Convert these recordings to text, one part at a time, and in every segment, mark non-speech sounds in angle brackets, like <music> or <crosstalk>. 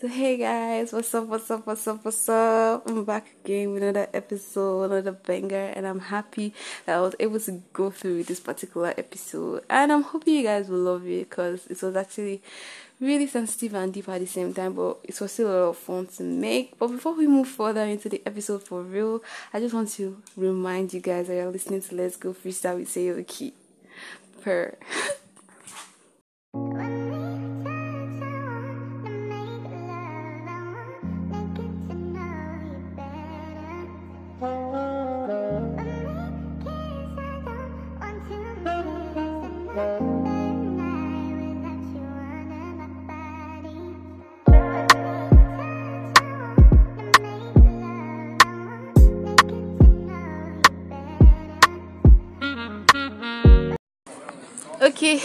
So hey guys, what's up, what's up, what's up, what's up? I'm back again with another episode, another banger, and I'm happy that I was able to go through this particular episode. And I'm hoping you guys will love it because it was actually really sensitive and deep at the same time, but it was still a lot of fun to make. But before we move further into the episode for real, I just want to remind you guys that you're listening to Let's Go Freestyle with Sayoki. Per. <laughs>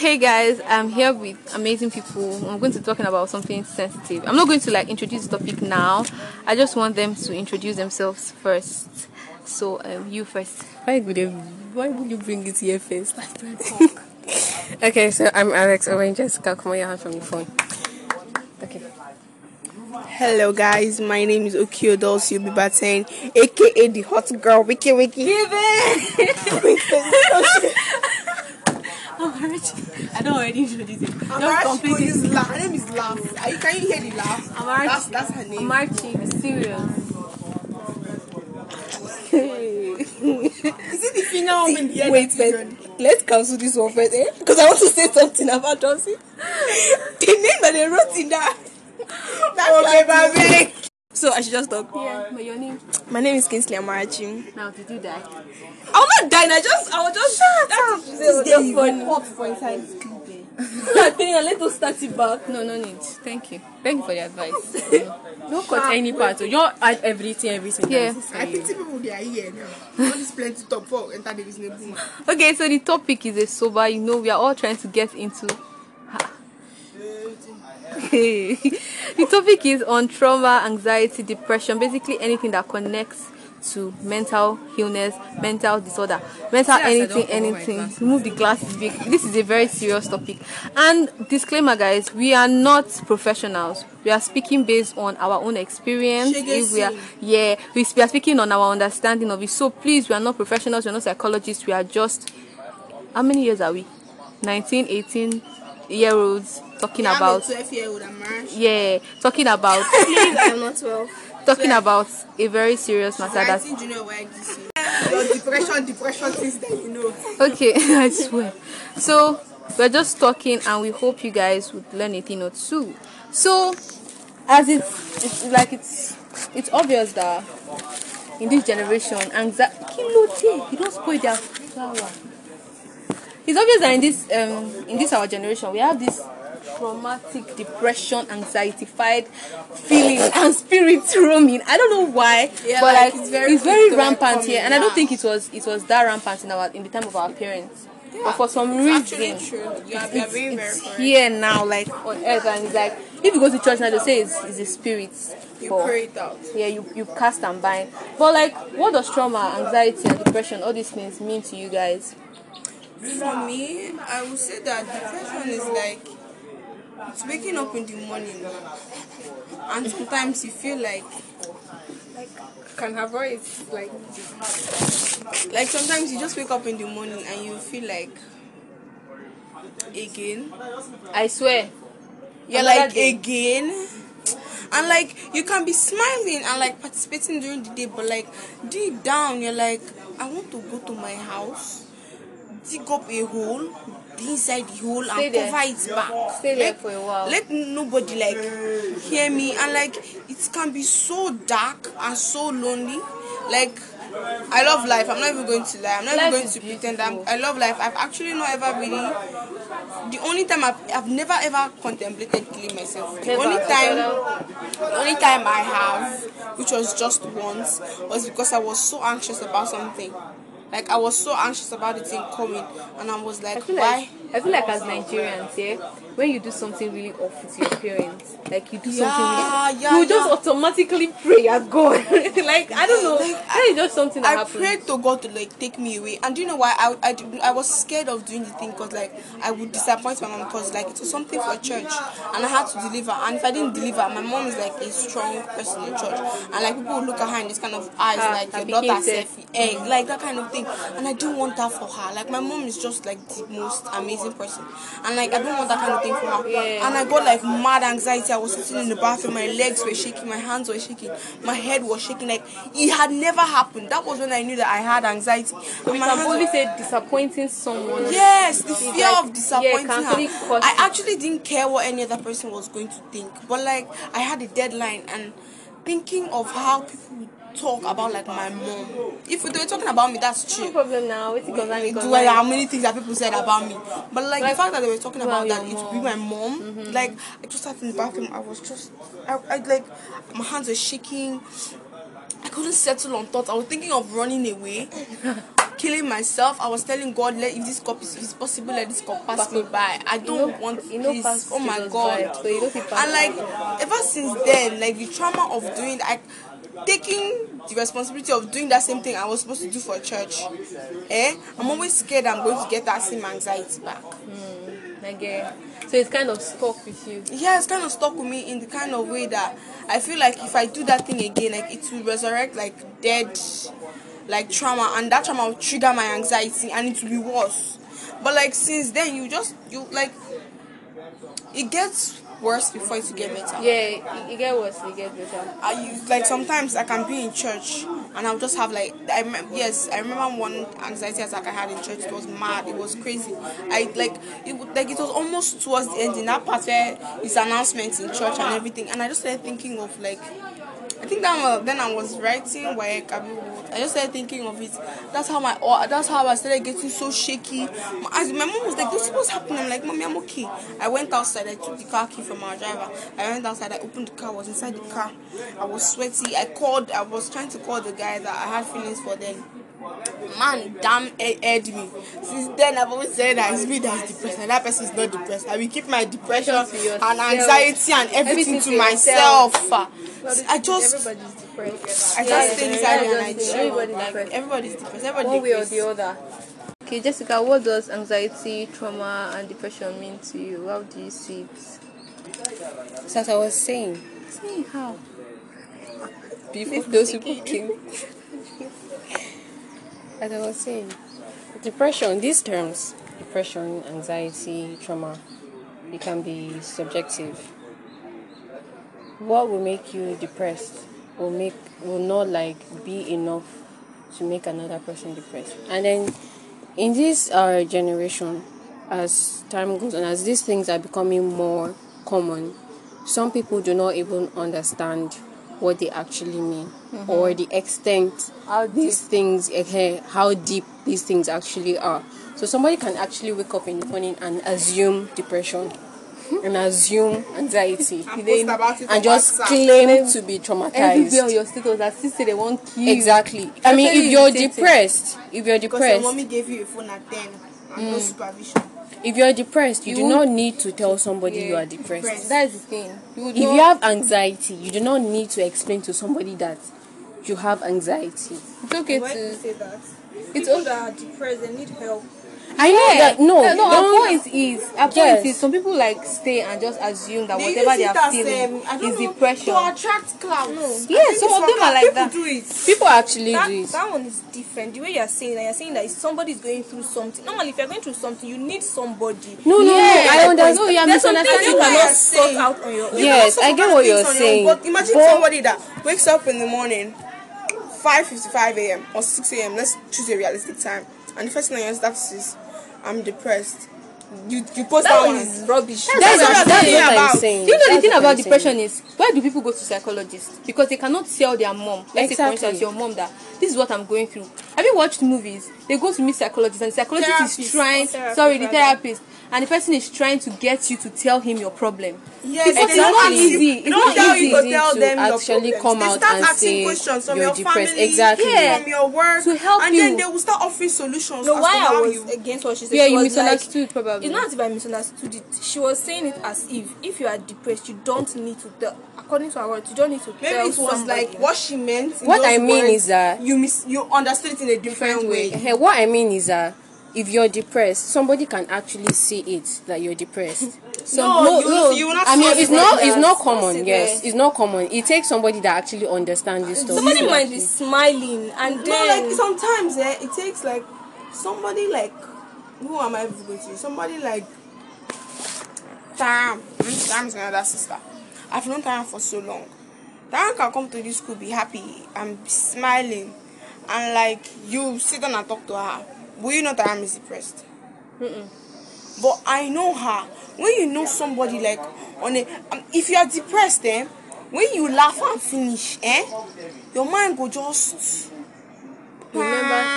hey guys, I'm here with amazing people. I'm going to be talking about something sensitive. I'm not going to like introduce the topic now. I just want them to introduce themselves first. So, um, you first. Why would you why would you bring it here first? <laughs> okay, so I'm Alex Owen Jessica. Come on your hand from your phone. Okay. Hello guys, my name is Okio Dulce Bibaten, aka the hot girl, Wiki Wiki. Give <laughs> <laughs> I don't already introduce it. Just Amarachi complete is it. laugh. Her name is Laugh. Are you, can you hear the laugh? Amarachi. That's, that's her name. Marching, serious. is it the female one in the end? Wait, but let's cancel this one first, eh? Because I want to say something about Dulce. the name that they wrote in that. That's okay, baby. So I should just talk. Yeah, but your name? My name is Kingsley Amarachi. Now, did you die? I will not die. I just, I will just. Shut up. This girl is funny. hot for inside. Let us start it back. No, no need. Thank you. Thank you for the advice. <laughs> Don't cut <laughs> ah. any part. You don't add everything, everything. Yeah. I pity people they are here now. All this plenty top four enter the reasonable. Okay, so the topic is a sober. You know, we are all trying to get into. Eh, <laughs> the topic is on trauma, anxiety, depression, basically anything that connects to mental illness, mental disorder, mental See, anything, don't cover my anything. Remove the glasses big. This is a very serious topic. And disclaimer, guys, we are not professionals. We are speaking based on our own experience. If we are, yeah, we, we are speaking on our understanding of it. So please, we are not professionals. We are not psychologists. We are just how many years are we? 19, 18 year olds talking about 12 year old Amarachi. yeah, talking about <laughs> Please, I am not 12. talking about a very serious matter. That's think junior YGC. Your depression, depression things that you know. okay. <laughs> I swear. So we're just talking, and we hope you guys would learn a thing or two. So, as it's, it's like it's it's obvious that in this generation, anxiety. You don't spoil their flower. It's obvious that in this um in this our generation we have this traumatic depression, anxiety-fied feelings and spirits <laughs> roaming. I don't know why, Yeah, but like, like, it's very it's very rampant here, and I don't think it was it was that rampant in our in the time of our parents. but for some It's reason, actually true. You are, you very, very it's here now, like on earth, and it's like if you go to church now, they say it's, it's a spirit. You but- pray it out. yeah, you, you cast and bind. But like, what does trauma, anxiety, and depression, all these things mean to you guys? For me, I would say that depression is like it's waking up in the morning, and sometimes you feel like like Can her voice like like sometimes you just wake up in the morning and you feel like again I swear. you're Another like day. again and like you can be smiling and like participating during the day but like deep down you're like i want to go to my house dig up a hole inside the hole Stay and there. cover it back Stay there Let- for a while. let nobody like hear me and like it can be so dark and so lonely like I love life. I'm not even going to lie. I'm not Life even going to pretend I'm. I love life. I've actually not ever really. The only time I've, I've never ever contemplated killing myself. The Never. only time, the only time I have, which was just once, was because I was so anxious about something. Like I was so anxious about the thing coming, and I was like, feel why? like I feel like as Nigerians, yeah, when you do something really off with your parents, like you do Yeah, something, really, yeah, you just yeah. automatically pray at God. <laughs> like I don't know, that is just something that I happens. prayed to God to like take me away, and do you know why? I I, did- I was scared of doing the thing because like I would disappoint my mom because like it was something for church, and I had to deliver. And if I didn't deliver, my mom is like a strong person in church, and like people would look at her in this kind of eyes, Ah, like your daughter selfie. selfie, egg, like that kind of thing. And I don't want that for her. Like my mom is just like the most amazing person, and like I don't want that kind of thing for her. Yeah. And I got like mad anxiety. I was sitting in the bathroom, my legs were shaking, my hands were shaking, my head was shaking. Like it had never happened. That was when I knew that I had anxiety. My can only say disappointing someone. Yes, the fear like- of disappointing yeah, her. I actually didn't care what any other person was going to think, but like I had a deadline and thinking of how people would talk about like my mom. If they were talking about me, that's No true. problem now. It's because I'm Do I how many things that people said about me? But like, Like, the fact that they were talking about that it would be my mom, mm-hmm. like I just sat in the bathroom. I was just, I, I like, my hands were shaking. I couldn't settle on thoughts. I was thinking of running away, <laughs> killing myself. I was telling God, let if this cup is if it's possible, let this cup pass me by. I don't know- want you know this. Oh my God! vibe, so you don't feel and like ever since then, like the trauma of doing that. Taking the responsibility of doing that same thing I was supposed to do for church, eh? I'm always scared I'm going to get that same anxiety back. Get. So it's kind of stuck with you. yeah, it's kind of stuck with me in the kind of way that I feel like if I do that thing again, like it will resurrect like dead, like trauma, and that trauma will trigger my anxiety, and it will be worse. But like since then, you just you like it gets worse before it get better. Yeah, you, you get worse, you get better. I use like sometimes I can be in church and I'll just have like I yes I remember one anxiety attack I had in church. It was mad. It was crazy. I like it like it was almost towards the end in that part where it's announcements in church and everything. And I just started thinking of like I think that was, then I was writing where I just started thinking of it. That's how my oh, that's how I started getting so shaky. As my mom was like, "This what's happening?" I'm like, "Mommy, I'm okay." I went outside. I took the car key from our driver. I went outside. I opened the car. I was inside the car. I was sweaty. I called. I was trying to call the guy that I had feelings for. Then man damn he- heard me. Since then I've always said that it's me that's depressed and that person is not depressed. I will keep my depression and anxiety and everything, Everything to to myself. yourself. I just I just stay inside and I chill. Like depressed. everybody's depressed. Everybody One way or the other. Okay, Jessica, what does anxiety, trauma, and depression mean to you? How do you see it? So as I was saying, See how? before those people came. <laughs> As I was saying, depression, these terms, depression, anxiety, trauma, it can be subjective. What will make you depressed will make will not like be enough to make another person depressed. And then in this uh, generation, as time goes on, as these things are becoming more common, some people do not even understand what they actually mean mm-hmm. or the extent How these things eh, how deep these things actually are so somebody can actually wake up in the morning and assume depression hmm? and assume anxiety <laughs> And it and just WhatsApp. claim to be Everywhere on traumatized your status, that sister they want kill. exactly i mean if you're irritating. depressed if you're depressed, Because your mommy gave you a phone at 10 and no mm. supervision. If you're depressed you, You do won't- need to tell somebody you are depressed Depressed. That is the thing. You if you have anxiety you do not need to explain to somebody that you have anxiety it's okay Why do you to. say that? It's People okay. that are depressed, they need help. I know Yeah. that no no, our don't- point is, our point Yes. is, some people like stay and just assume that They whatever they are as, feeling um, I don't is know, depression. To attract clouds. No. Yeah, some of them are like that. do it. people actually That, do it that one is different. The way you're saying that, you're saying that if somebody is going through something. Normally, if you're going through something, you need somebody. No, no, Yeah. no. I understand. No, you are There's some things misunderstanding you what cannot sort out on your own. Yes, I get what you're on your own, saying, But imagine somebody that wakes up in the morning, 5:55 a.m. or 6 a.m. Let's choose a realistic time, and the first thing on your status is, "I'm depressed." You you post that, That one. is rubbish. That's, That's that's, that's what I'm about- saying. Do you know the thing about depression is why do people go to psychologists? Because they cannot tell their mom. Let's say for instance your mom that this is what I'm going through. Have you watched movies? They go to meet psychologists and the psychologist is Therapist. trying Therapist, sorry, the rather. Therapist. and the person is trying to get you to tell him your problem. Yes, it's don't easy. You, It's don't not tell you easy to tell to them your actually problems. come out start and asking say questions from you're your depressed. family, Exactly. Yeah. from your work, To help and you. then they will start offering solutions. No, why to I was you, against what she said. Yeah, she you misunderstood like, probably. It's not as if I misunderstood it. She was saying it as if if you are depressed, you don't need to tell. According to her words, you don't need to maybe tell it was somebody. like what she meant. in What those I mean words, is that- you mis- you understood it in a different, way. Eh, what I mean is that if you're depressed, somebody can actually see it that you're depressed. <laughs> No, you- you will not I mean, it's not. like It's not Not common. sit Yes, there. it's not common. It takes somebody that actually understands this stuff. Somebody to might actually- be smiling and No, then like sometimes eh, it takes like somebody like who am I even going to? Somebody like Taram. Mm, Taram is my other sister. I've known Taram for so long. Taram can come to this school, be happy and be smiling, and like you sit down and talk to her. Will you know Taram is depressed? But I know her. When you know somebody like on a, um, if you are depressed, eh, when you laugh and finish, eh, your mind go just remember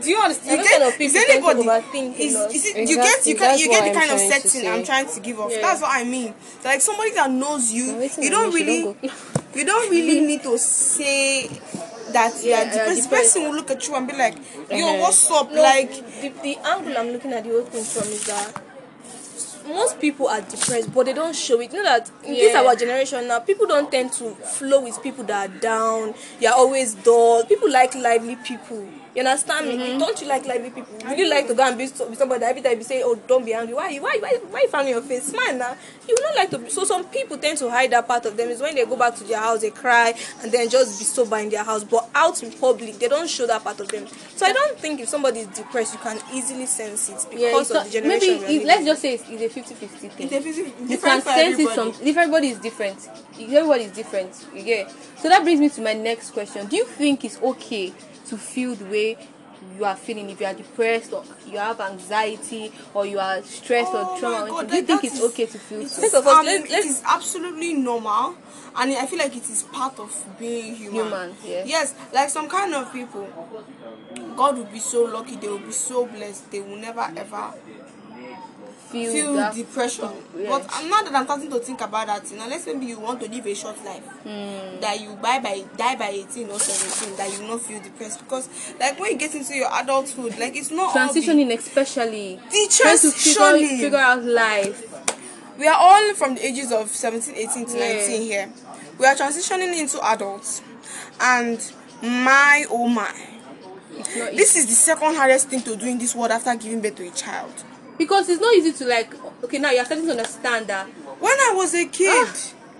do you understand? You get, is people tend to anybody? Is, is it, you get you, can, you get the I'm kind of setting. I'm trying to give off. Yeah. That's what I mean. Like somebody that knows you, you don't really, don't <laughs> you don't really need to say that Yeah, yeah, you're person depressed. will look at you and be like, "Yo, Uh-huh. what's up?" no, Like, the, the angle I'm looking at the whole thing from is that most people are depressed, but they don't show it. You know that in this Yeah. our generation now, people don't tend to flow with people that are down. You're always dull. People like lively people. You understand me? Mm-hmm. Don't you like lively people? Would you like to go and be so- somebody every time you say, "Oh, don't be angry"? Why? Why? Why? Why you frowning your face? Smile now. You not like to. Be, so some people tend to hide that part of them. Is when they go back to their house, they cry and then just be sober in their house. But out in public, they don't show that part of them. So I don't think if somebody is depressed, you can easily sense it Yeah, because it's of not, the generation. maybe it, let's just say it's, it's a 50 50 thing. it's a physical you can sense it everybody. some everybody is different everybody is different you get so that brings me to my next question do you think it's okay to feel the way you are feeling if you are depressed or you have anxiety or you are stressed Oh or trauma God, do you that- think that it's is- okay to feel It so First of all, um, let- it let's- is absolutely normal, and I feel like it is part of being human. Human, yeah. Yes, like some kind of people, God will be so lucky, they will be so blessed, they will never ever feel, feel depression. yeah. But I'm not that I'm starting to think about that. You know, let's maybe you want to live a short life, Hmm. that you buy by die by 18 or 17, that you not feel depressed because, like, when you get into your adulthood, like it's not the- transitioning especially trying to figure, figure out life we are all from the ages of 17 18 to Yeah. 19 here we are transitioning into adults and my oh my this is the second hardest thing to do in this world after giving birth to a child because it's not easy to like okay now you're starting to understand that when i was a kid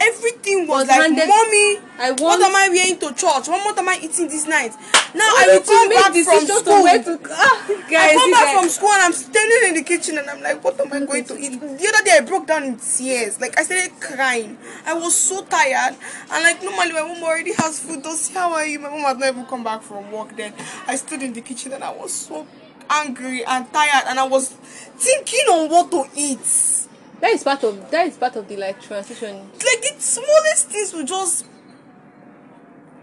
everything was, Was like handed- mommy I want what am i wearing to church what, what am i eating this night now i will come back from school to ah, I come back guys- from school and I'm standing in the kitchen and I'm like, what am I going to eat? The other day I broke down in tears. Like I started crying. I was so tired. And like normally my mom already has food. Don't see how are you? My mom had not even come back from work then. I stood in the kitchen and I was so angry and tired and I was thinking on what to eat. that is part of that is part of the like transition Like the smallest things will just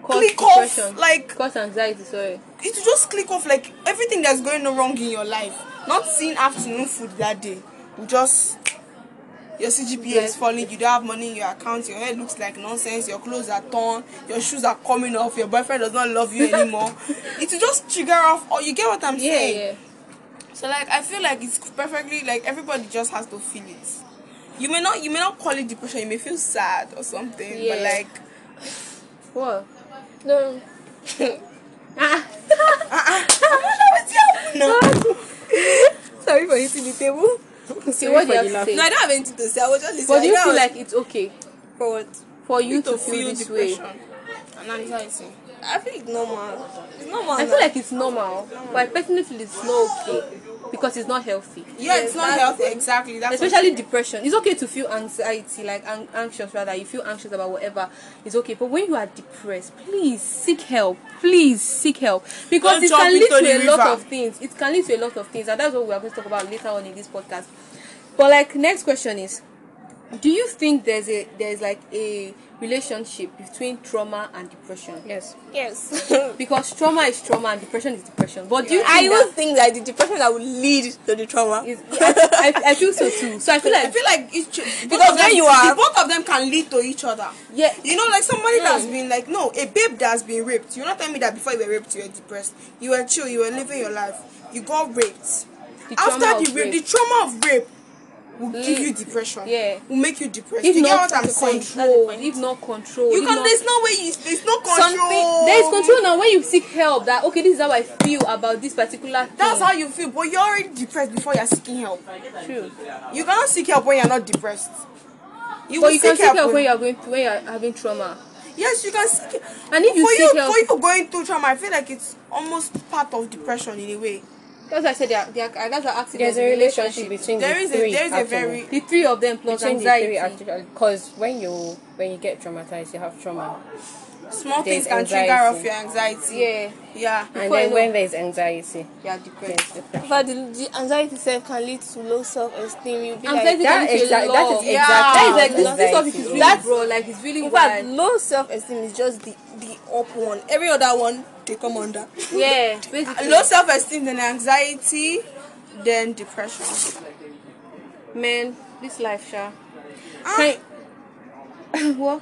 cause Click off, like- cause anxiety sorry it will just click off like everything that's going wrong in your life. Not seeing afternoon food that day. will Just your CGPA is falling, you don't have money in your account, your hair looks like nonsense, your clothes are torn, your shoes are coming off, your boyfriend does not love you <laughs> anymore. it will just trigger off or you get what I'm yeah saying? yeah So like I feel like it's perfectly like everybody just has to feel it. You may not you may not call it depression, you may feel sad or something, but Yeah. like what No. <laughs> ah no. <laughs> Sorry for hitting the table. See what do you have to say No, I don't have anything to say. I was just listening. but do you I feel was- like it's okay for what? for you to to feel this way and anxiety. I feel it's normal. It's normal. I feel like it's normal but I personally feel it's not okay because it's not healthy. Yeah, it's not healthy. Exactly. That's especially depression. It's okay to feel anxiety like an- anxious rather. You feel anxious about whatever. It's okay. But when you are depressed please seek help. Please seek help. Because Don't it can lead to a lot of things. It can lead to a lot of things. And that's what we are going to talk about later on in this podcast. But like next question is do you think there's a there's like a relationship between trauma and depression? Yes. Yes. <laughs> Because trauma is trauma and depression is depression. But do you I think even that think that the depression that will lead to the trauma. is, I, I, I feel so too. So I feel like <laughs> I like feel like each Because both when you are- both of them can lead to each other. yeah, You know, like somebody that's mm. been like, no, a babe that's been raped. You're not telling me that before you were raped, you were depressed. You were chill, you were living your life. You got raped. The After the of rape, rape. the trauma of rape will give Mm. you depression. Yeah. Will make you depressed. if you get not what I'm saying? control, if not control, You can. not, There's no way. You, there's no control. something there is control now when you seek help. That okay, this is how I feel about this particular thing. That's how you feel, but you're already depressed before you're seeking help. true. You cannot seek help when you're not depressed. You But you can seek help when when- you are going when you are having trauma. Yes, you can seek. And if you for seek you, help- for you going through trauma, I feel like it's almost part of depression in a way. That's why I said they are, they are, that's an accident. There's a relationship between There the is a three. there is a very the three of them plus between anxiety. the three actually because when you when you get traumatized you have trauma small There's things can trigger off your anxiety. yeah, Yeah. and then when there's anxiety they are depressed. depression. But the, the anxiety itself can lead to low self-esteem. You'll be Anxiety like, that can lead to exact- a that lot. is yeah. exactly That is how like this, this topic is is. really That's- bro, like it's really in fact, low self-esteem is just the the up one. Every other one they come under. <laughs> Yeah, <laughs> basically. Low self esteem, then anxiety, then depression. man, this life, sha. Ah, Can <coughs> what?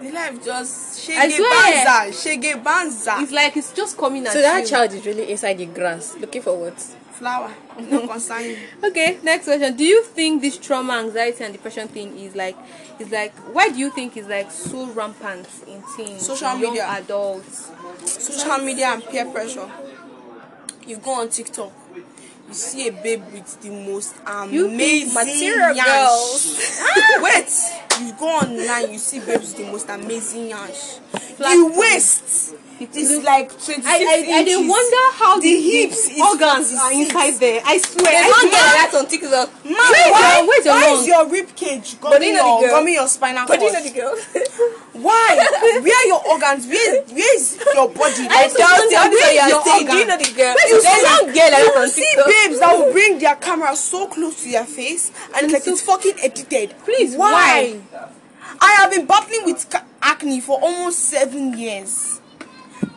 The life just I shege swear. banza, shege banza. It's like it's just coming at so that you. child is really inside the grass looking for what Flower, no concern you. <laughs> Okay, next question. Do you think this trauma, anxiety, and depression thing is like, is like, why do you think it's like so rampant in teens, Social media. adults? Social media and peer pressure. You go on TikTok, you see a babe with the most amazing material girls. <laughs> Ah! Wait, you go online, you see babes with the most amazing. Flat the waist It is looks- like 26 I, I, I dey inches. wonder how the the, hips organs are inside there. I swear. There's I one girl that's on TikTok. Man, why, your- where's your why is your rib cage gumming you know the your, girl. gumming your spinal But you know the girl. <laughs> Why? Where are your organs? Where, where is your body? I Like, just wonder where is your your Do you organ? know the girl? You There's see- one girl that's you on see TikTok. babes that will bring their camera so close to their face and it's like it's fucking edited. Please, why? I have been battling with acne for almost seven years.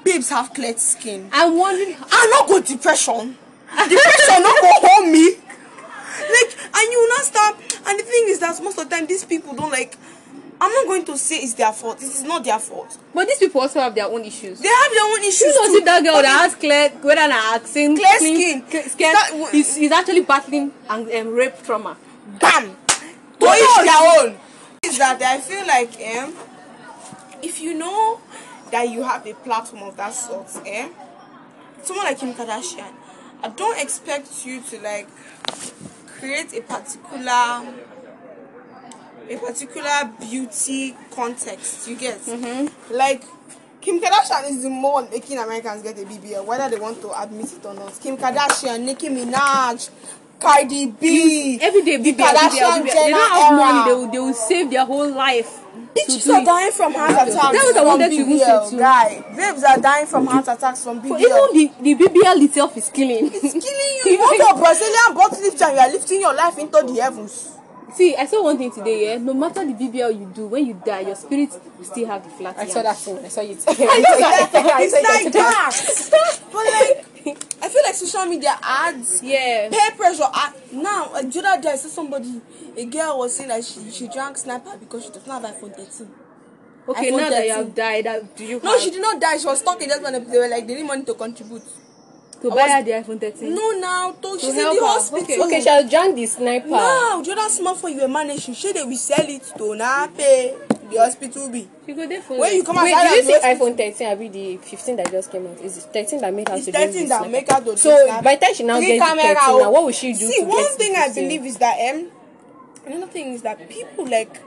Babes have clear skin. I'm wondering. I not go depression. Depression not go hold me. Like and you not stop. And the thing is that most of the time these people don't like. I'm not going to say it's their fault. It is not their fault. But these people also have their own issues. They have their own issues. You know, too. see that girl that has clear, whether an accent, Clear skin. clear skin, That- he's, he's actually battling and um, rape trauma. bam to each their own is that i feel like um, if you know that you have a platform of that sort eh, someone like kim kardashian i don't expect you to like create a particular a particular beauty context you get like Kim Kardashian is the one making Americans get a BBL, whether they want to admit it or not. Kim Kardashian, Nicki Minaj, Cardi B, Every day, the BBL, BBL, BBL. They don't have era. money. They will, they will save their whole life. To Bitches are dying from heart attacks. That's what I from wanted to even say BBL. Guy, babes are dying from heart attacks from But BBL. even the, the BBL itself is killing. It's killing you. <laughs> You want a Brazilian butt lift and you are lifting your life into the heavens. See, I saw one thing today, yeah. No matter the BBL you do, when you die, your spirit still have the flat. I saw that <laughs> thing I saw you it's like that. But like, I feel like social media ads Yeah. peer pressure. Ah now like the other day i saw somebody a girl was saying that she she drank sniper because she does not have iphone 13 Okay, iPhone now that you have died, that, do you no have she did not die. She was talking just when they were like they need money to contribute to buy her the iPhone 13? no now to she's in the her. hospital Okay. okay she has drank the sniper now the other small phone you were managing shey they will sell it to na pay the hospital bill She go there for when you come wait did you see iphone 13 abi the 15 that just came out is it 13 that made her it's to do thirteen this that make her to do so by the time she now gets the camera, 13 oh. now what will she do See, to one get the thing I believe is that um, another thing is that people like,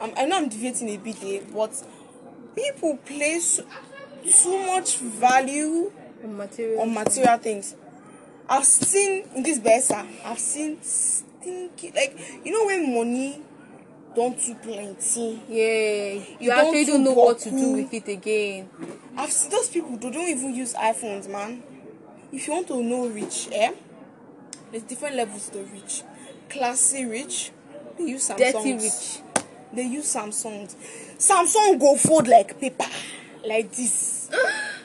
um, I know I'm deviating a bit here, but people place too much value material. on material things. I've seen in this Bessa, I've seen stinky like you know when money don't too plenty. Yeah, you, You actually don't know do what to do with it again. I've seen those people they don't even use iPhones, man. If you want to know rich, eh? There's different levels to rich. Classy rich, they use Samsung. Dirty rich. They use Samsungs. Samsung go fold like paper, like this.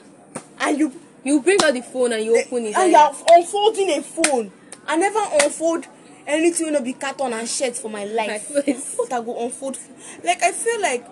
<gasps> and you You bring out the phone and you eh, open it. and you are unfolding a phone. I never unfold anything when be carton and shirt for my life. But <laughs> I go unfold. Like I feel like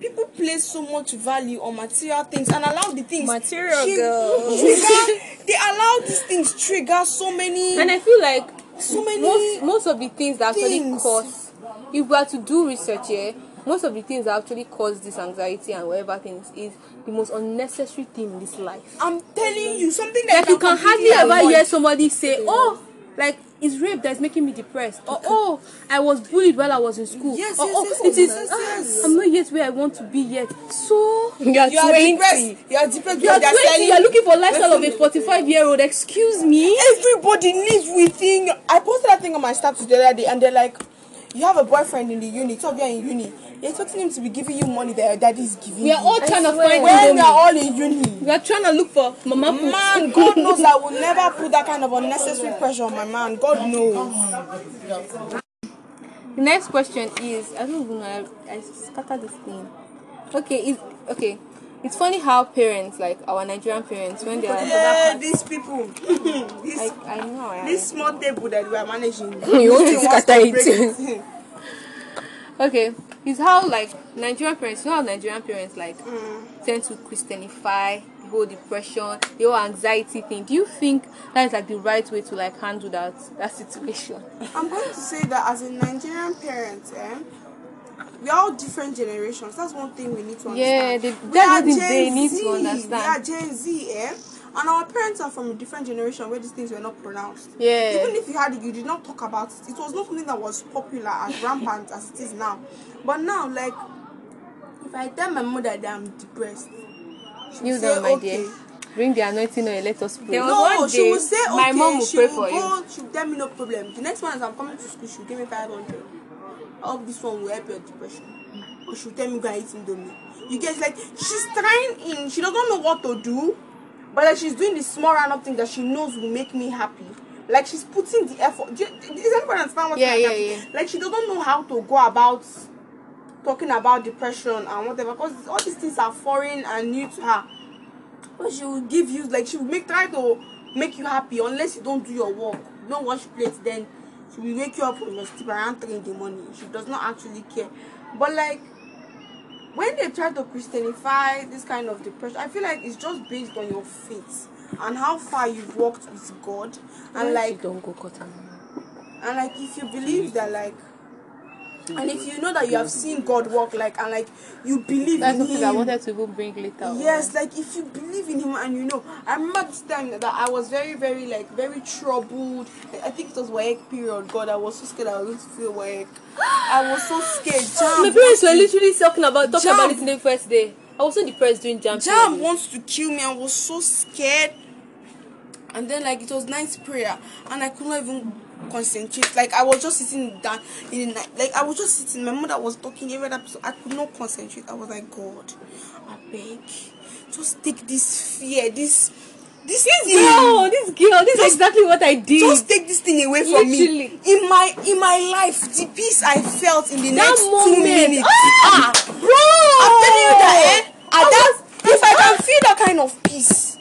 people place so much value on material things and allow the things Material tri- girl. <laughs> trigger. <laughs> they allow these things trigger so many. and I feel like So many most most of the things that actually cause if we are to do research here, most of the things that actually cause this anxiety and whatever things is the most unnecessary thing in this life. I'm telling you something that Like you can hardly ever avoid. hear somebody say, "Oh, like it's rape that's making me depressed," or "Oh, I was bullied while I was in school," Yes, or yes, "Oh, yes, it is yes, ah, yes. I'm not yet where I want to be yet." So You are You are depressed. You are depressed. you are because they 20, you are looking for lifestyle of a 45 year old. Excuse me. Everybody lives within. I posted that thing on my status the other day, and they're like, "You have a boyfriend in the uni. Two of you are in uni. You're expecting him to be giving you money that your daddy is giving We are you. all trying to find when we are all in uni." We are trying to look for mama. Man, God knows I will never put that kind of unnecessary pressure on my man. God knows. The next question is I don't even know. I, I scattered this thing. Okay, is okay. It's funny how parents, like our Nigerian parents, when they are Yeah, these people. this, I, I know. I, this small table that we are managing. <laughs> You want to scatter it. <laughs> okay, it's how like Nigerian parents. You know how Nigerian parents like Mm. tend to Christianify the whole depression, the whole anxiety thing. Do you think that is like the right way to like handle that that situation? I'm going to say that as a Nigerian parent, eh, we are all different generations. That's one thing we need to understand. Yeah, they- that's what they- need to understand. We are Gen Z, eh? And our parents are from a different generation where these things were not pronounced. Yeah. Even if you had it, you did not talk about it. It was not something that was popular as rampant as it is now. But now, like, if I tell my mother that I'm depressed, she will You say, my okay. dear. Bring the anointing oil. Let us pray. No, one she day, will say okay. my mom will she pray will for go, She will tell me no problem. The next one as I'm coming to school, she will give me five hundred. I hope this one will help your depression. Or she will tell me go and eat indomie. You guys like she's trying in. She doesn't know what to do, but like she's doing the small random thing that she knows will make me happy. Like she's putting the effort. Do you, does anybody understand what Yeah, yeah, yeah. Like she doesn't know how to go about talking about depression and whatever because all these things are foreign and new to her. But she will give you like she will make try to make you happy unless you don't do your work. You don't wash plates, then she will wake you up from your sleep around three in the morning. She does not actually care. But like when they try to Christianify this kind of depression, I feel like it's just based on your faith and how far you've walked with God. And like don't go cut and like if you believe that like and if you know that you have seen God work like and like you believe That's in something him I wanted to even bring later. on. Yes, like if you believe in him and you know, I remember this time that I was very, very like very troubled. I think it was work period. God, I was so scared I was going to feel work. I was so scared. My JAMB, parents were literally talking about talking JAMB. about it in the first day. I was so depressed during JAMB. JAMB period. wants to kill me. I was so scared. And then like it was night prayer, and I could not even concentrate. Like I was just sitting down in the night. Like I was just sitting. My mother was talking every other episode. I could not concentrate. I was like, God, I beg, just take this fear, this, this thing. No, this girl, this is exactly what I did. Just take this thing away from me. In my in my life, the peace I felt in the That next two minutes. Ah! bro! I'm telling you that, eh? At that, if I can feel that kind of peace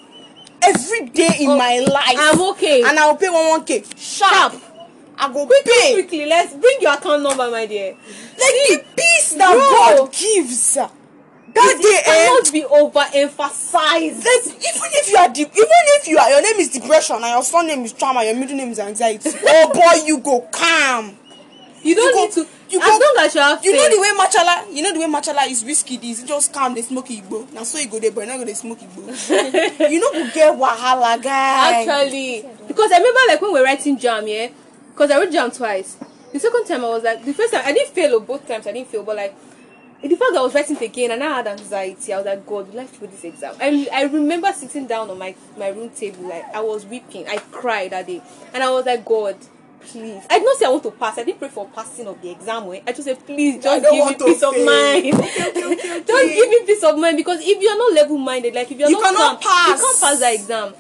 every day in Oh, my life, I'm okay. and I'll pay one one k sharp. I go quickly, pay quickly, let's bring your account number, my dear. like the peace that Bro. God gives. That day, eh? cannot be overemphasized. Even if you are de- even if you are your name is depression and your surname is trauma, your middle name is anxiety. <laughs> oh boy, you go calm. You don't you go- need to. you as go- long as you have You know the way machala, you know the way machala is risky. Is just calm, they smoke igbo. Now so you go there, but not go they smoke igbo. <laughs> you know go get wahala, guy. Actually, because I remember like when we were writing JAMB, yeah, because I wrote JAMB twice. The second time I was like, the first time I didn't fail, or both times I didn't fail, but like the fact that I was writing it again and I had anxiety, I was like, God, will I fail this exam? And I remember sitting down on my my room table, like I was weeping, I cried that day, and I was like, God. Please, I did not say I want to pass. I didn't pray for passing of the exam. eh. I just said, please, just give me peace of fail. mind. Okay, okay, <laughs> okay, just give me peace of mind because if you're not level-minded, like if you're You not cannot calm, you pass. can't pass the exam.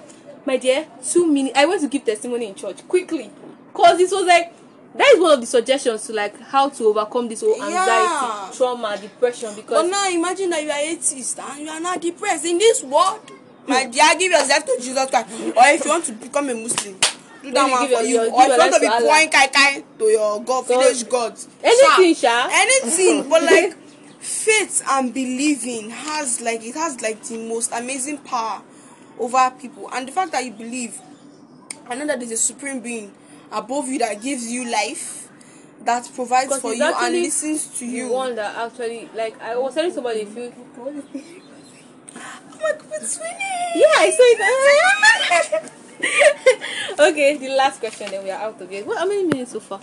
My dear, two minutes. I went to give testimony in church quickly, cause this was like that is one of the suggestions to like how to overcome this whole anxiety, Yeah. trauma, depression. because But Because now imagine that you are atheist and you are not depressed in this world. My dear, give yourself to Jesus Christ. Or if you want to become a Muslim, do that one for you. Or if you want to be pouring kai kai to your God, God. village gods. Anything, Sha. Anything. <laughs> But like faith and believing has like it has like the most amazing power over people. And the fact that you believe I know that there's a supreme being above you that gives you life, that provides for you and actually listens to the you. one that actually like I was telling somebody if you Oh my God, it's winning. Yeah, I saw it. <laughs> okay, the last question, then we are out of here. What? How many minutes so far?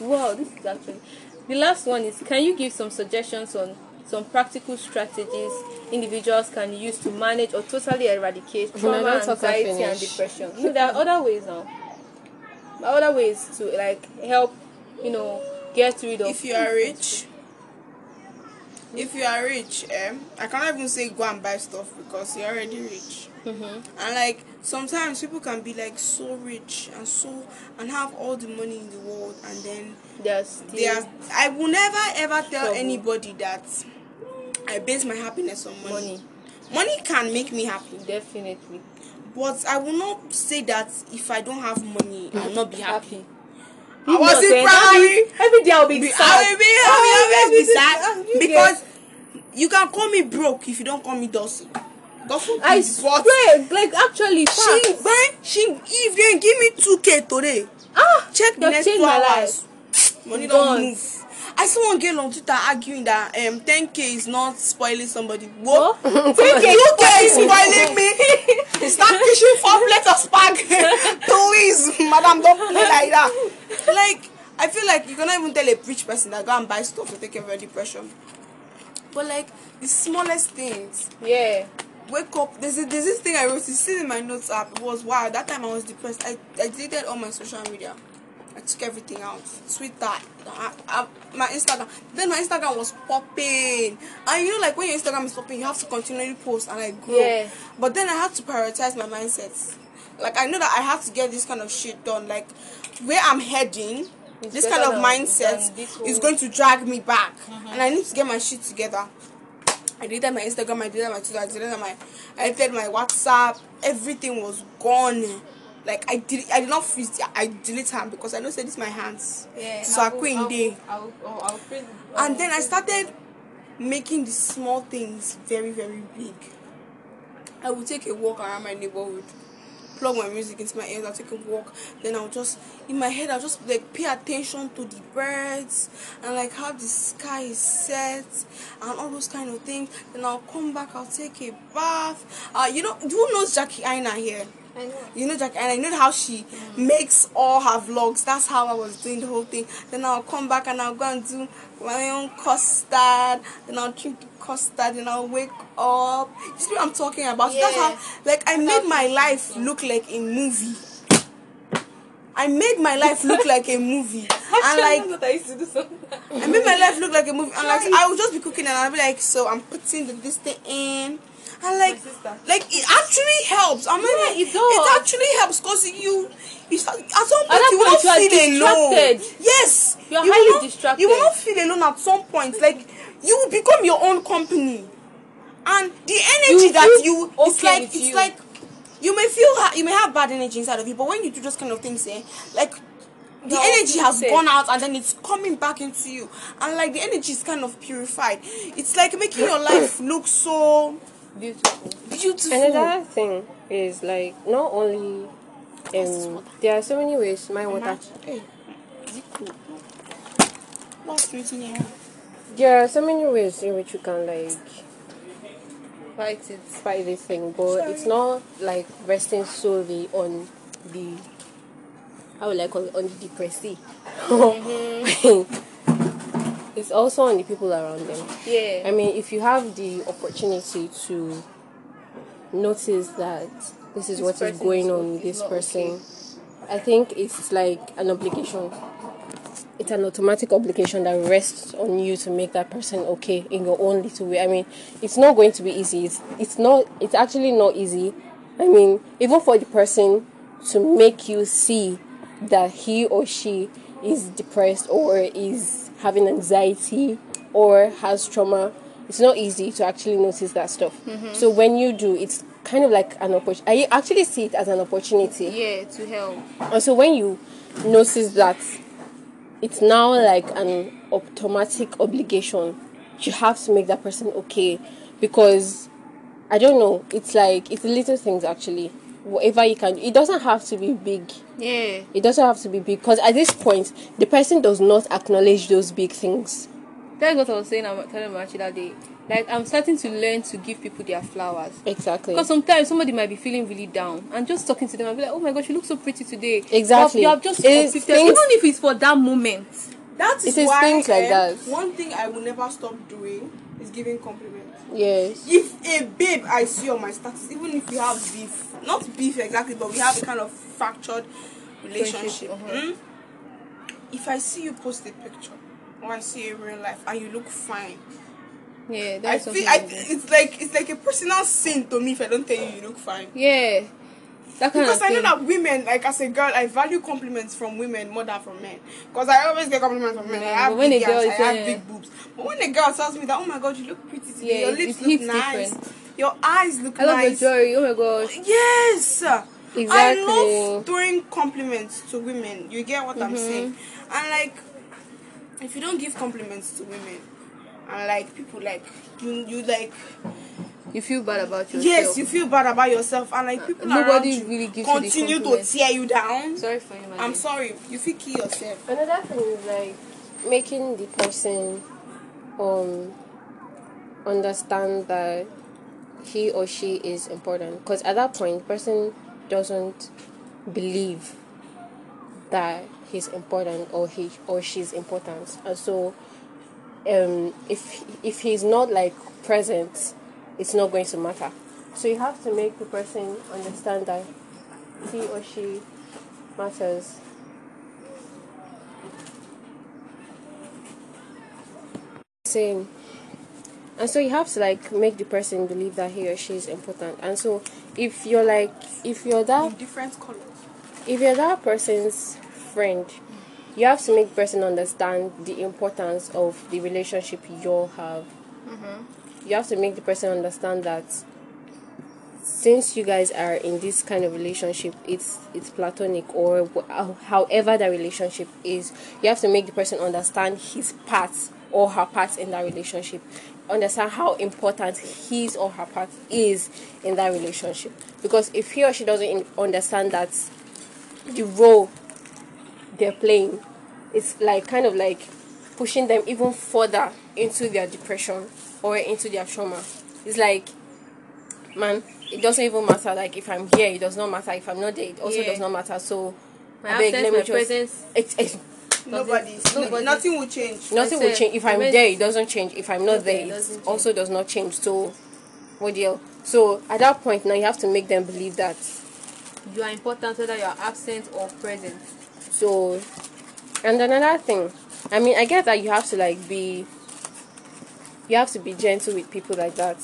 Wow, this is actually the last one. Is can you give some suggestions on some practical strategies individuals can use to manage or totally eradicate No, trauma, don't and anxiety, and finish. depression? No, there are other ways now. Other ways to like help, you know, get rid of. if you are rich if you are rich eh, i cannot even say go and buy stuff because you're already rich Mhm. and like sometimes people can be like so rich and so and have all the money in the world and then still they are i will never ever tell Trouble. anybody that i base my happiness on money money, money can make me happy definitely but i will not say that if i don't have money i will not be happy happy. i was Not in saying primary every, day I'll be be, sad. I will be, I will always be sad You because you can call me broke if you don't call me Dawson. Dawson I what swear, like actually, she buy she if they give me two k today. ah, Check the next two hours. Money don't move. I saw one girl on Twitter arguing that um 10k is not spoiling somebody. What? What? <laughs> 10k, 2k is spoiling me. Start pushing four plates of spag. Please, madam, don't play like that. Like, I feel like you cannot even tell a rich person that go and buy stuff to take care of your depression. But like the smallest things. Yeah, Wake up. There's, a, there's this thing I wrote. It's still in my notes app. It was wow. That time I was depressed. I, I deleted all my social media. I took everything out. Twitter, I, I, my Instagram. Then my Instagram was popping. And you know, like when your Instagram is popping, you have to continually post and like grow. Yeah. But then I had to prioritize my mindset. Like I know that I have to get this kind of shit done. Like where I'm heading, It's this kind of mindset is Mm-hmm. going to drag me back, and I need to get my shit together. I deleted my Instagram, I deleted my Twitter, I deleted my, I deleted my WhatsApp. Everything was gone. Like I did, I did not freeze. I delete them because I know say this my hands. Yeah. So I quit day. And then I started making the small things very very big. I would take a walk around my neighborhood, plug my music into my ears, I'll take a walk. Then I'll just in my head I'll just like pay attention to the birds and like how the sky is set and all those kind of things. Then I'll come back, I'll take a bath. Uh you know who knows Jackie Aina here? I know. You know Jackie, and I know how she makes all her vlogs. That's how I was doing the whole thing. Then I'll come back and I'll go and do my own custard. Then I'll drink the custard. Then I'll wake up. You see what I'm talking about? So That's how, like, I made my life look like a movie. I made my life look like a movie, <laughs> and like I used to do. I made my life look like a movie, and like I would just be cooking, and I'll be like, so I'm putting the, this thing in, and like, like it actually helps. I mean, Yeah, it It actually helps because you, you start, at some point at you will not you feel alone. Yes, You are will highly not, distracted. You will not feel alone at some point. Like you will become your own company, and the energy You that you, it's like it's you. like you may feel ha- you may have bad energy inside of you, but when you do those kind of things, eh, like the No, energy has gone out and then it's coming back into you and like the energy is kind of purified it's like making your life look so Beautiful. beautiful. Another thing is like not only um there are so many ways my water. Hey, cool? Lost written here. there are so many ways in which you can like Fight it. fight this thing but it's not like resting solely on the how will I call it? On the depressee <laughs> it's also on the people around them Yeah. I mean, if you have the opportunity to notice that this is This what is going on with this person, I think it's like an obligation. It's an automatic obligation that rests on you to make that person okay in your own little way. I mean, it's not going to be easy. It's, it's not. It's actually not easy. I mean, even for the person to make you see that he or she is depressed or is having anxiety or has trauma, it's not easy to actually notice that stuff. Mm-hmm. So when you do, it's kind of like an opportunity. I actually see it as an opportunity. Yeah, to help. And so when you notice that it's now like an automatic obligation, you have to make that person okay because I don't know, it's like it's little things actually. Whatever you can, it doesn't have to be big. Yeah. It doesn't have to be big because at this point, the person does not acknowledge those big things. That's what I was saying. I'm telling Machi that day. Like I'm starting to learn to give people their flowers. Exactly. Because sometimes somebody might be feeling really down, and just talking to them, I'll be like, "Oh my gosh, you look so pretty today." Exactly. You have just It is things- even if it's for that moment. That is It is why things like eh, that. one thing I will never stop doing is giving compliments. yes. If a babe I see on my status, even if we have beef, not beef exactly, but we have a kind of fractured relationship. Uh-huh. mm, If I see you post a picture or I see you in real life and you look fine, Yeah, I that's feel. I, I it's like it's like a personal sin to me if I don't tell you you look fine. yeah, that kind Because of I know thing. that women, like as a girl, I value compliments from women more than from men. Because I always get compliments from men. I have when big a girl ass, I have yeah. big boobs. But when a girl tells me that, oh my god, you look pretty today, Yeah, your lips look nice, different. your eyes look I love nice. the jewelry. Oh my gosh. Yes. Exactly. I love throwing compliments to women. You get what Mm-hmm. I'm saying? And like, if you don't give compliments to women, and like people like you, you like You feel bad about yourself. yes, you feel bad about yourself, and like people Nobody around really gives you continue to tear you down. Sorry for you, my I'm sorry, you feel kill yourself. Another thing is like making the person um understand that he or she is important because at that point person doesn't believe that he's important or he or she's important and so um if if he's not like present it's not going to matter. So you have to make the person understand that he or she matters. Same. And so you have to like make the person believe that he or she is important. And so if you're like if you're that In different colors. if you're that person's friend you have to make the person understand the importance of the relationship you all have mm-hmm. You have to make the person understand that since you guys are in this kind of relationship it's it's platonic or however that relationship is you have to make the person understand his part or her part in that relationship. Understand how important his or her part is in that relationship. Because if he or she doesn't understand that the role they're playing it's like kind of like pushing them even further into their depression or into their trauma it's like man it doesn't even matter like if i'm here it does not matter if i'm not there it also Yeah. does not matter so My abeg, absence, let my just- presence. Ex- ex- Nobody, nobody- nothing will change. nothing will change if i'm there it doesn't change if i'm not Okay, there it it doesn't change. also does not change so what deal so at that point now you have to make them believe that You are important whether you are absent or present. So, and another thing, I mean, I get that you have to like be, you have to be gentle with people like that.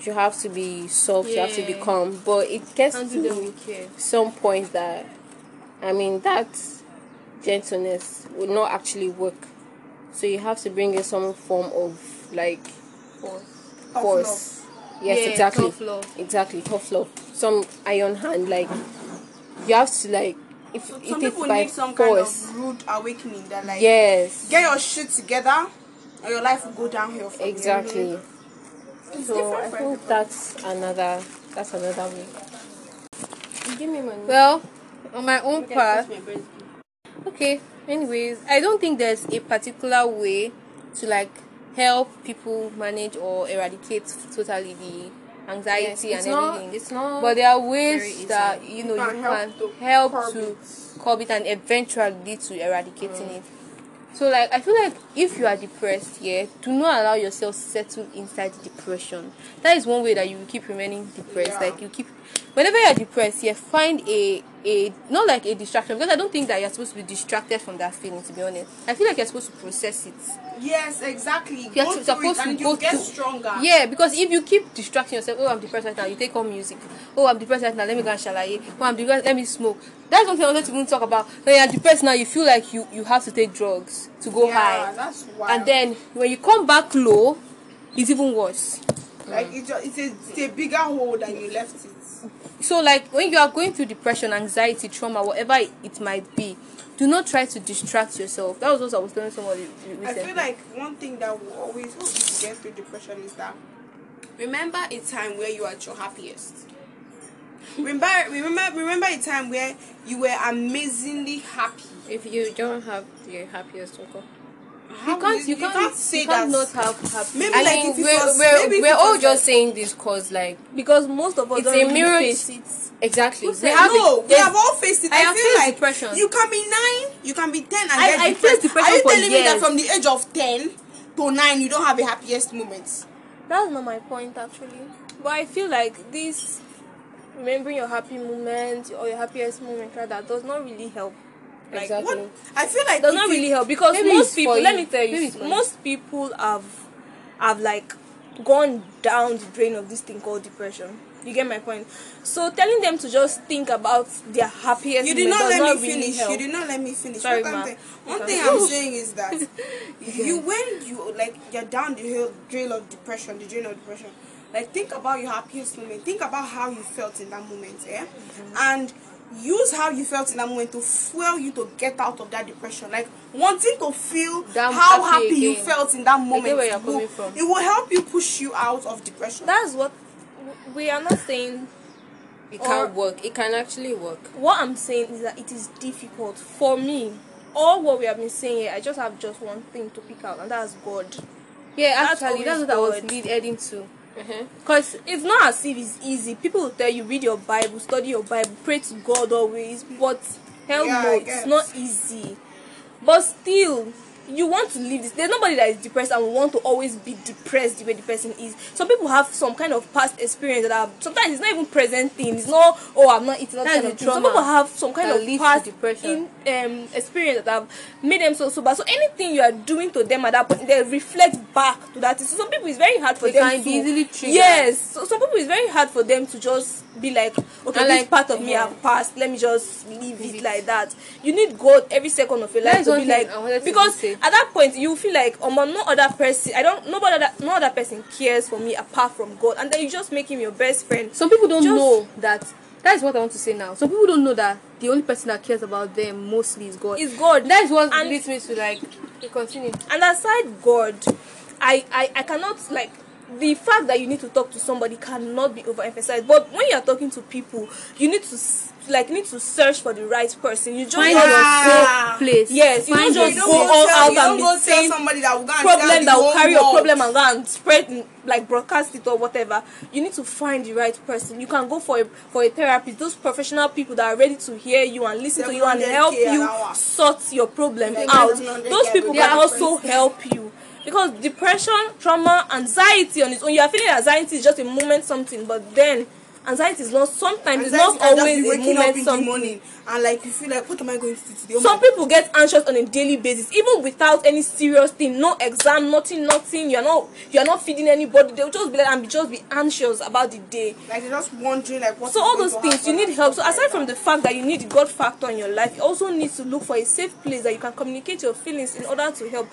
You have to be soft. You have to be calm. But it gets Handle to with some point that, I mean, that gentleness will not actually work. So you have to bring in some form of like Force. Tough force. Yes, Yeah, exactly. tough love. Exactly, tough love. Some iron hand, like you have to like if Some it is people by need some force. kind of rude awakening that like yes. get your shit together or your life will go downhill from here. Exactly. It's So I think everybody. that's another that's another way. Give me money. Well, on my own part, okay. Anyways, I don't think there's a particular way to like help people manage or eradicate totally the anxiety it's and not everything. it's not but there are ways that you know You you can can help to help curb to curb it and eventually lead to eradicating mm. it. So like I feel like if you are depressed, yeah, do not allow yourself settle inside depression. That is one way that you will keep remaining depressed. Yeah. Like you keep whenever you are depressed, yeah, find a a not like a distraction because I don't think that you're supposed to be distracted from that feeling. To be honest, I feel like you're supposed to process it. Yes, exactly. You're go to- supposed to and go you get through- stronger. Yeah, because if you keep distracting yourself, oh I'm depressed right now, you take on music. Oh I'm depressed right now, let me go and shalaye. Oh I'm depressed, let me smoke. That's one thing I wanted to even talk about. When you're depressed now, you feel like you you have to take drugs to go Yeah, high, that's wild. and then when you come back low, it's even worse. like it's, just, it's, a, it's a bigger hole than you left it. So like when you are going through depression, anxiety, trauma, whatever it, might be, do not try to distract yourself. That was what I was telling somebody recently. I feel like one thing that will always help you to get through depression is that remember a time where you are at your happiest. Remember, remember, remember a time where you were amazingly happy. If you don't have your happiest uncle. How you can't, you, you can't, say you can't that. not have happy. Maybe I like mean, if it we're, was- we're, maybe we're it all was just like- saying this cause like because most of us It's don't a really mirror- face it. exactly. We have no, it- we there's- have all faced it. I I, have feel faced like depression. you can be nine, you can be ten, and I- get I depressed. depression Are you for telling me that from the age of ten to nine, you don't have a happiest moment? That's not my point actually. But I feel like this remembering your happy moment or your happiest moment rather does not really help. Like Exactly. What? I feel like it does not really help because most people let me tell you Maybe it's for you. most people have have like gone down the drain of this thing called depression. You get my point? So telling them to just think about their happiest You did not let not me really finish. help. You did not let me finish. Sorry, What ma. saying- One thing I'm saying is that <laughs> you when you like you're down the hill drain of depression, the drain of depression. Like think about your happiest moment. Think about how you felt in that moment, yeah, Mm-hmm. and use how you felt in that moment to fuel you to get out of that depression. Like wanting to feel That how happy happy you felt in that moment. where you're will- from. It will help you push you out of depression. That's what we are not saying It can work. It can actually work. what I'm saying is that it is difficult for me. All what we have been saying here, I just have just one thing to pick out, and that's God. yeah, actually, that's always what I was leading lead heading to. Uh-huh. Cause It's not as if it's easy. People will tell you read your Bible, study your Bible, pray to God always, but hell Yeah, no, it's not easy. But still, you want to live this. There's nobody that is depressed and want to always be depressed the way the person is. Some people have some kind of past experience that have sometimes it's not even present thing. It's not oh I'm not eating that That's kind the of. Some people have some kind of past depression. in um experience that have made them so sober. So anything you are doing to them at that point, they reflect back to that. So some people it's very hard for They them can to easily triggered. Yes, so some people it's very hard for them to just be like, okay, And this like- part of me yeah. have passed. Let me just leave it like that. You need God every second of your life That is to be like because. At that point you feel like um no other person. I don't nobody other, no other person cares for me apart from God, and then you just make him your best friend. some people don't Just- know that. That is what I want to say now. Some people don't know that the only person that cares about them mostly is God. Is God. That is what And- leads me to like continue. and aside god I, I i cannot like the fact that you need to talk to somebody cannot be overemphasized. But when you are talking to people you need to like need to search for the right person. You just Find your Yeah. place. Yes, you Find don't just go all tell, out and be saying somebody that will go and problem that will carry your problem and go and spread like broadcast it or whatever. You need to find the right person. You can go for a for a therapist. Those professional people that are ready to hear you and listen to you and help you sort your problem out. those people can also help you because depression trauma anxiety on its own you are feeling anxiety is just a moment something but then anxiety is not sometimes it's not always a moment something. morning and like you feel like what am I going to do today? Oh some people get anxious on a daily basis even without any serious thing no exam nothing nothing. You're not you're not feeding anybody. They'll just be like and be just be anxious about the day. Like you're just wondering like what so all those things you need help. so aside like from that. the fact that you need the god factor in your life you also need to look for a safe place that you can communicate your feelings in order to help.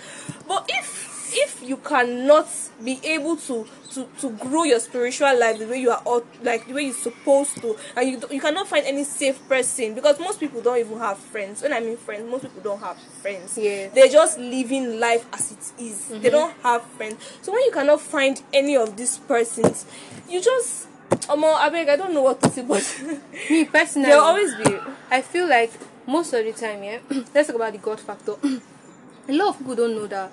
But if if you cannot be able to to to grow your spiritual life the way you are ought, like the way you're supposed to and you, you cannot find any safe person because most people don't even have friends when i mean friends most people don't have friends Yeah. they're just living life as it is. they mm-hmm. don't have friends so when you cannot find any of these persons you just Omo, abeg, I don't know what to say, but <laughs> Me personally, there'll always be. I feel like most of the time, yeah. <clears throat> let's talk about the God factor. <clears throat> a lot of people don't know that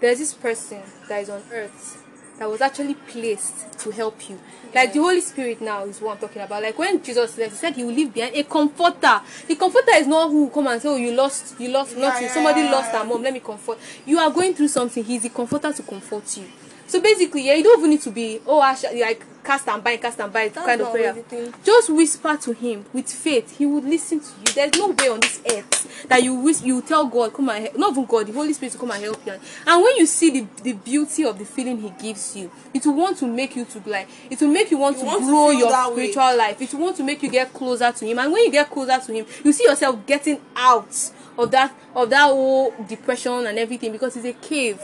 there's this person that is on earth that was actually placed to help you. Like the Holy Spirit now is what I'm talking about. Like when Jesus left, he said he will leave behind a comforter. The comforter is not who will come and say, Oh, you lost, you lost, not Yeah, you. yeah, Somebody yeah, lost yeah. their mom, let me comfort. You are going through something, he's the comforter to comfort you. So basically, yeah, you don't even need to be oh Ash, like cast and bind, cast and bind That's kind of prayer. everything. Just whisper to him with faith. He would listen to you. There's no way on this earth that you whis- you tell God, come and help. Not even God, the Holy Spirit to come and help you. And when you see the, the beauty of the feeling He gives you, it will want to make you to be like. It will make you want You to want grow feel your that way. spiritual life. It will want to make you get closer to Him. And when you get closer to Him, you see yourself getting out of that of that whole depression and everything because it's a cave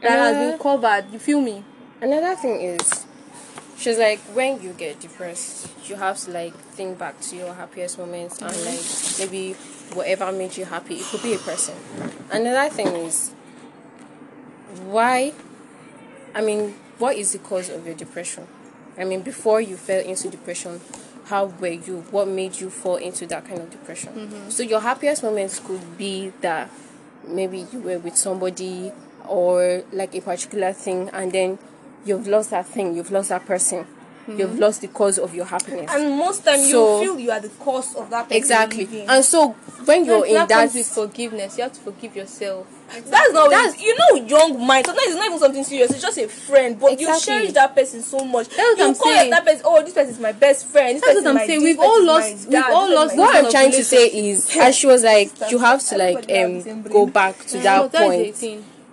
that has been eh. covered. You feel me? Another thing is, she's like, when you get depressed, you have to like think back to your happiest moments and like maybe whatever made you happy. It could be a person. Another thing is, why? I mean, what is the cause of your depression? I mean, before you fell into depression, how were you? What made you fall into that kind of depression? Mm-hmm. So your happiest moments could be that maybe you were with somebody or like a particular thing, and then you've lost that thing, you've lost that person, you've lost the cause of your happiness. And most time So- you feel you are the cause of that exactly. And so when you're in that with forgiveness. You have to forgive yourself. That's not That's- you know young mind. Sometimes it's not even something serious. It's just a friend, but you Exactly. cherish that person so much. That's what you I'm call saying. that person. Oh, this person is my best friend. This That's what I'm saying. We've all lost- we've all lost what I'm trying to say is, <laughs> and she was like, you have to like Everybody have the um go back to that point.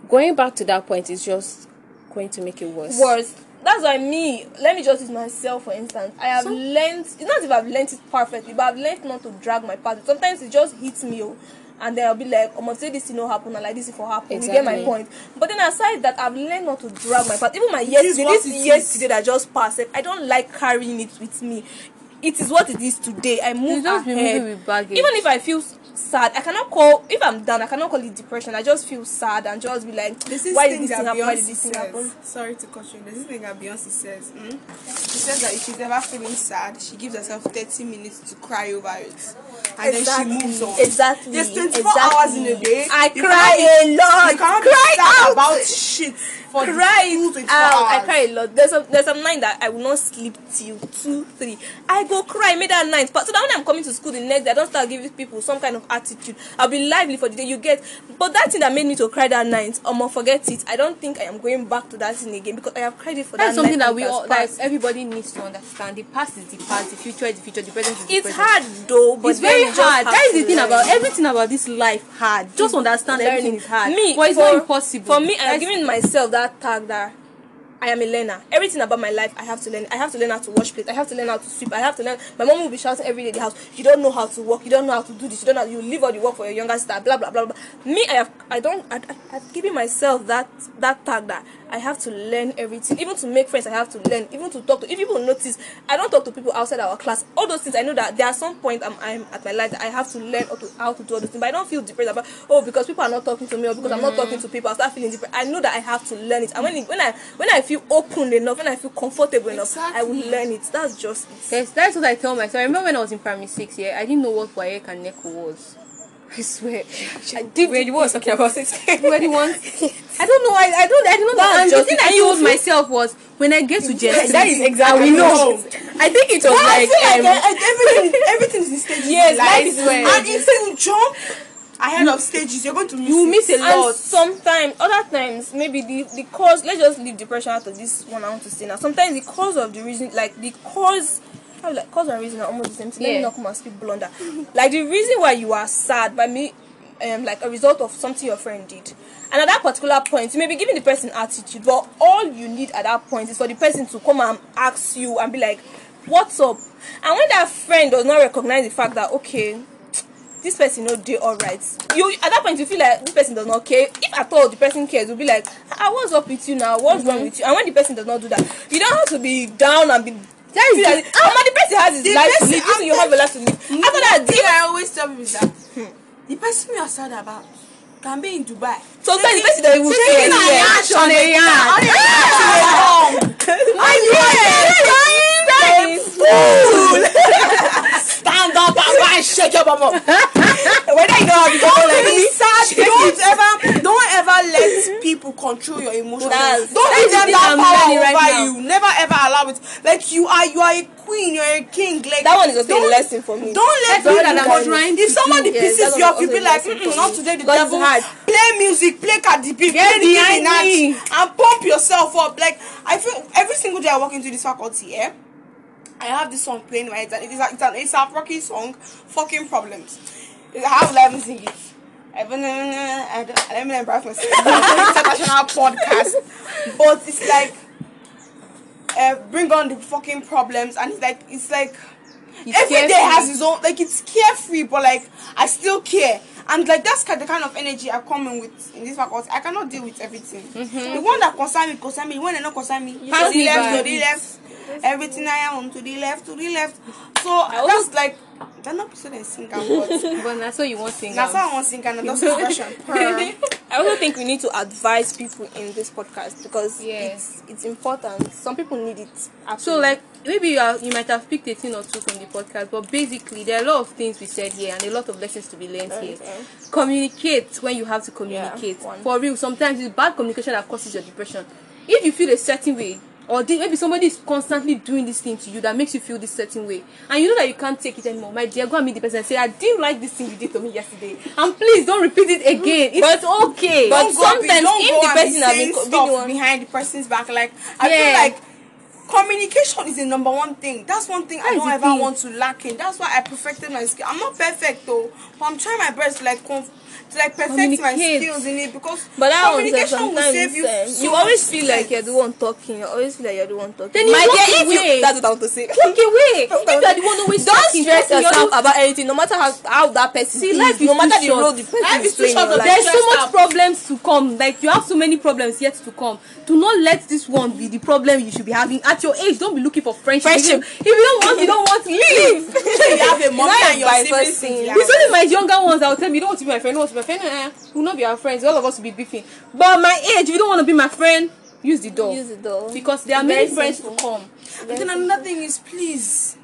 Going back to that point is just going to make it worse. worse. That's why me. Let me just use myself for instance. I have learned. It's not if I've learned it perfectly, but I've learned not to drag my path. Sometimes it just hits me, oh, and then I'll be like, "I'm gonna say this thing no happen, and like this will happen." You get my point. But then aside that, I've learned not to drag my path. Even my yesterday, this yesterday that just passed, I don't like carrying it with me. It is what it is today. I move just ahead. moving with baggage. Even if I feel sad, I cannot call. If I'm down, I cannot call it depression. I just feel sad and just be like, this "Why thing did this thing happen? Why did this thing happen?" Sorry to cut you. There's this thing that Beyonce says. Mm? She says that if she's ever feeling sad, she gives herself 30 minutes to cry over it. And then she moves on. Exactly. There's 24 exactly. hours in a day. I You cry a lot. You cannot cry be sad out. about shit for cry the full 24 out. I cry a lot. There's some there's some night that I will not sleep till two, three. I go cry, make that night. But so that when I'm coming to school the next day, I don't start giving people some kind of attitude. I'll be lively for the day you get. But that thing that made me to cry that night, um, I'm gonna forget it. I don't think I am going back to that thing again because I have cried it for That's that something night that and we it has that everybody needs to understand. The past is the past, the future is the future, the present is the It's present. hard though, but it's very then you just hard. That is the thing learn. about everything about this life hard. Just understand learning. everything is hard. Me, but it's for, not impossible. For me, I'm giving myself that tag that I am a learner. Everything about my life, I have to learn. I have to learn how to wash plates. I have to learn how to sweep. I have to learn. My mom will be shouting every day the house. You don't know how to work. You don't know how to do this. You don't know. You leave all the work for your younger sister. Blah blah blah blah. Me, I have. I don't. I, I, I've given myself that that tag that I have to learn everything. Even to make friends, I have to learn. Even to talk to. If people notice, I don't talk to people outside our class. All those things, I know that there are some point I'm, I'm at my life that I have to learn how to, how to do all those things. But I don't feel depressed about oh because people are not talking to me or because I'm not mm. talking to people. I start feeling depressed. I know that I have to learn it. And when it, when I when I feel open enough, when I feel comfortable enough, I will learn it. That's just it. Yes, that's what I tell myself. I remember when I was in primary six, yeah, I didn't know what Wayek and Neko was. I swear. I did what was talking about it? were the ones. I don't know. I, I don't. I don't know. That's the thing. I told myself was when I get to Gen that is exactly I will know. I think it was I like, feel like um, everything, everything is in stages. Yes, life. is And if you jump ahead of stages, you're going to miss You miss a And lot. sometimes, other times, maybe the the cause. Let's just leave depression out of this one. I want to say now. Sometimes the cause of the reason, like the cause. Like cause and reason are almost the same thing. Let me not come and speak blunder. like the reason why you are sad by me, um, like a result of something your friend did. And at that particular point, you may be giving the person attitude, but all you need at that point is for the person to come and ask you and be like, "What's up?" And when that friend does not recognize the fact that okay, this person no dey alright you at that point you feel like this person does not care if at all the person cares you'll be like ah what's up with you now what's wrong with you and when the person does not do that you don't have to be down and be that is like ah, ah the person has his life to live you have a life to live. After that the thing I always tell people is that the person you are sad about can be in Dubai. sometimes the person don't even Taking a care yacht on a yacht. On a yacht. Stand up and go and shake your bum up. <laughs> whether you have the Don't like be sad. Don't ever, don't let people control your emotions. That's- don't give them that power over right you. Never ever allow it. Like you are, you are a queen. You're a king. Like That one is also a lesson for me. Don't let people trying If somebody do. Yes, pisses that's you off, you be like, mm, not today. The devil. Play music, play Cardi B, play Get Nicki behind Minaj, me. and pump yourself up. Like I feel every single day I walk into this faculty, yeah. I have this song playing right. It is a, it's an it's a rocky song. Fucking problems. I have let me I don't- I don't- Let me embarrass myself. It's international podcast, but it's like uh, bring on the fucking problems, and it's like it's like every day carefree. has its own like it's carefree, but like I still care. And like that's the kind of energy I come in with in this faculty. I cannot deal with everything. Mm-hmm. The one that concern me, concern me. The one that not concern me, pass the left, to the left. Everything I am to the left, to the left. So I that's like that not person that sing what. <laughs> But that's what you want to sing. That's what I want sing and that's expression. <laughs> Purr. I also think we need to advise people in this podcast because Yes. it's it's important. Some people need it. So like maybe you are you might have picked a thing or two from the podcast, but basically there are a lot of things we said here and a lot of lessons to be learned here. Communicate when you have to communicate. one. For real, sometimes it's bad communication that causes your depression. If you feel a certain way, or the, maybe somebody is constantly doing this thing to you that makes you feel this certain way, and you know that you can't take it anymore, my dear, go and meet the person and say, ah, I didn't like this thing you did to me yesterday, and please don't repeat it again. It's okay. but Don't be- sometimes don't if the person has been stuff behind the person's back, like I Yeah. feel like communication is the number one thing. That's one thing I don't ever thing. want to lack in. That's why I perfected my skill. I'm not perfect though, but I'm trying my best to like conf- to like perfect my Communicate. skills in it because But that communication says will save you. um, so you always feel like you're the one talking. You always feel like you're the one talking. Then you My walk dear, away. you that's what I want to say. Walk away. If you are the one always Don't talking, stress talking, you're yourself about anything, no matter how how that person See, is, life is no matter the role the person Life is is playing. in short your to life. There's so much problems to come. Like you have so many problems yet to come. Do not let this one be the problem you should be having at your age. Don't be looking for friendship. Friendship. If you, don't want, you don't want. Leave. <laughs> you have a mommy and your by siblings. first thing. It's only my younger ones that will tell me you don't want to be my friend. You don't want to be my friend. Eh, we'll not be our friends. All of us will be beefing. But my age, if you don't want to be my friend, use the door. Use the door. Because there are It's many friends simple. to come. But then another thing is, please,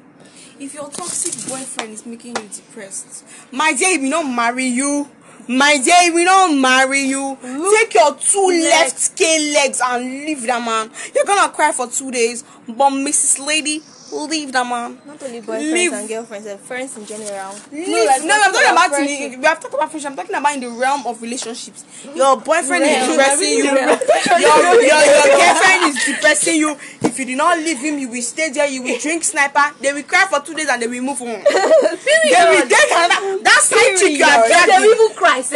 if your toxic boyfriend is making you depressed, my dear, we don't marry you. My dear, we don't marry you. Take your two left scale legs and leave that man. You're gonna cry for two days, but Mrs. Lady, leave that man. Not only boyfriends Leave. and girlfriends, and friends in general. Leave. No, like, no, I'm talking about friendship. we have talked about friendship. I'm talking about in the realm of relationships. Your boyfriend is depressing you. Your, your, your girlfriend is depressing you. If you do not leave him, you will stay there. You will drink sniper. They will cry for two days and they will move on. <laughs> They will get another. That side chick you are They dragging. will even cry. <laughs>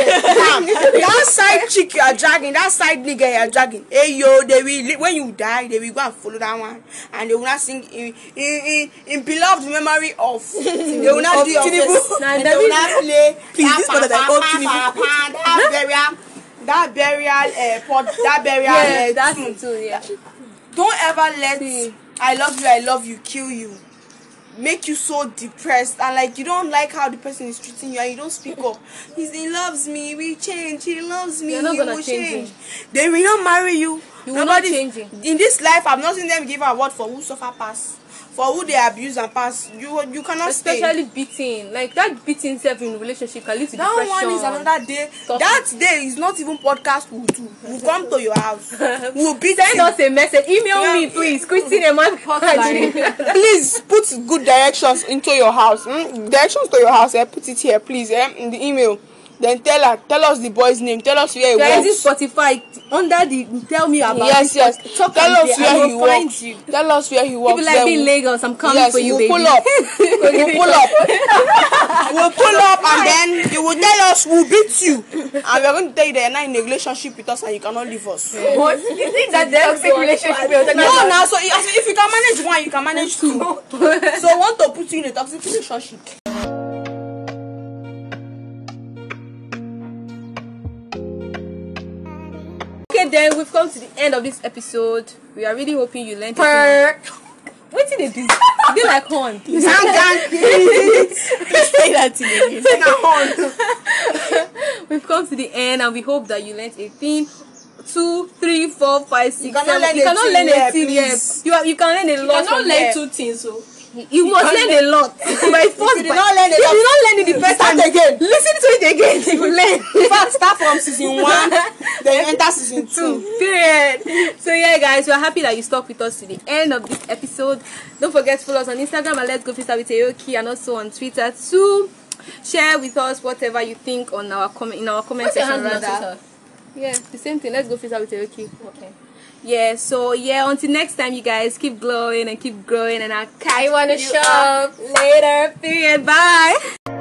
That side chick you are dragging. That side nigga you are dragging. Hey yo, they will when you die, they will go and follow that one, and they will not sing in in in, in beloved memory of. They will not do your Tinubu. and they will not play. Please, this one that I call Tinubu. That burial. That burial, uh, pod, that burial. yeah, uh, that's tune. too. Yeah. Don't ever let I love you, I love you kill you. Make you so depressed and like you don't like how the person is treating you and you don't speak up. <laughs> He's, he loves me, we change, he loves me, You're not he will change change. They will not marry you. You will not Nobody- change. In this life, I've not seen them give award for who suffer pass. For who they abuse and pass. You you cannot stay. Especially beating. Like that beating self in relationship can lead to That depression. one is another day. Stop that day is not even podcast we'll do. We'll come to your house. We'll beat Send you. us a message. Email Yeah. me, please. Christine Eman Hotline. <laughs> please put good directions into your house mm? directions to your house eh? put it here please eh? in the email then tell her tell us the boy's name tell us where he There is works this Spotify under the tell me about yes it. yes Talk tell us say, where he find works you. tell us where he works People like then being Lagos. I'm coming yes for you, we'll baby. pull up <laughs> we'll pull up <laughs> we'll pull up and then you will tell us we'll beat you and we're going to tell you that you're not in a relationship with us and you cannot leave us What? You think that toxic relationship? no now so if if you can manage one you can manage two <laughs> so I want to put you in a toxic relationship then we've come to the end of this episode. We are really hoping you learned. Purr. What did they do? They like horn. Down, down, please. Say that to me. Take a horn. We've come to the end, and we hope that you learned a thing. Two, three, four, five, six, cannot seven. learn You cannot learn here, a thing yet. You are, you can learn a lot You cannot from learn there. two things, so You must learn a lot. <laughs> My first you did not learn If you did not learn it the <laughs> first time, again. Listen to it again. <laughs> You learn. In fact, start from season one, then enter season two. Period. So yeah, guys, we're happy that you stuck with us to the end of this episode. Don't forget to follow us on Instagram at Let's Go Freestyle with Taokee and also on Twitter too. Share with us whatever you think on our comment in our comment What's section handle on rather. Yeah, the same thing. Let's go freestyle with Taokee. Okay. Yeah. So yeah, until next time, you guys keep glowing and keep growing, and I'll catch I wanna show up later. Period. Bye.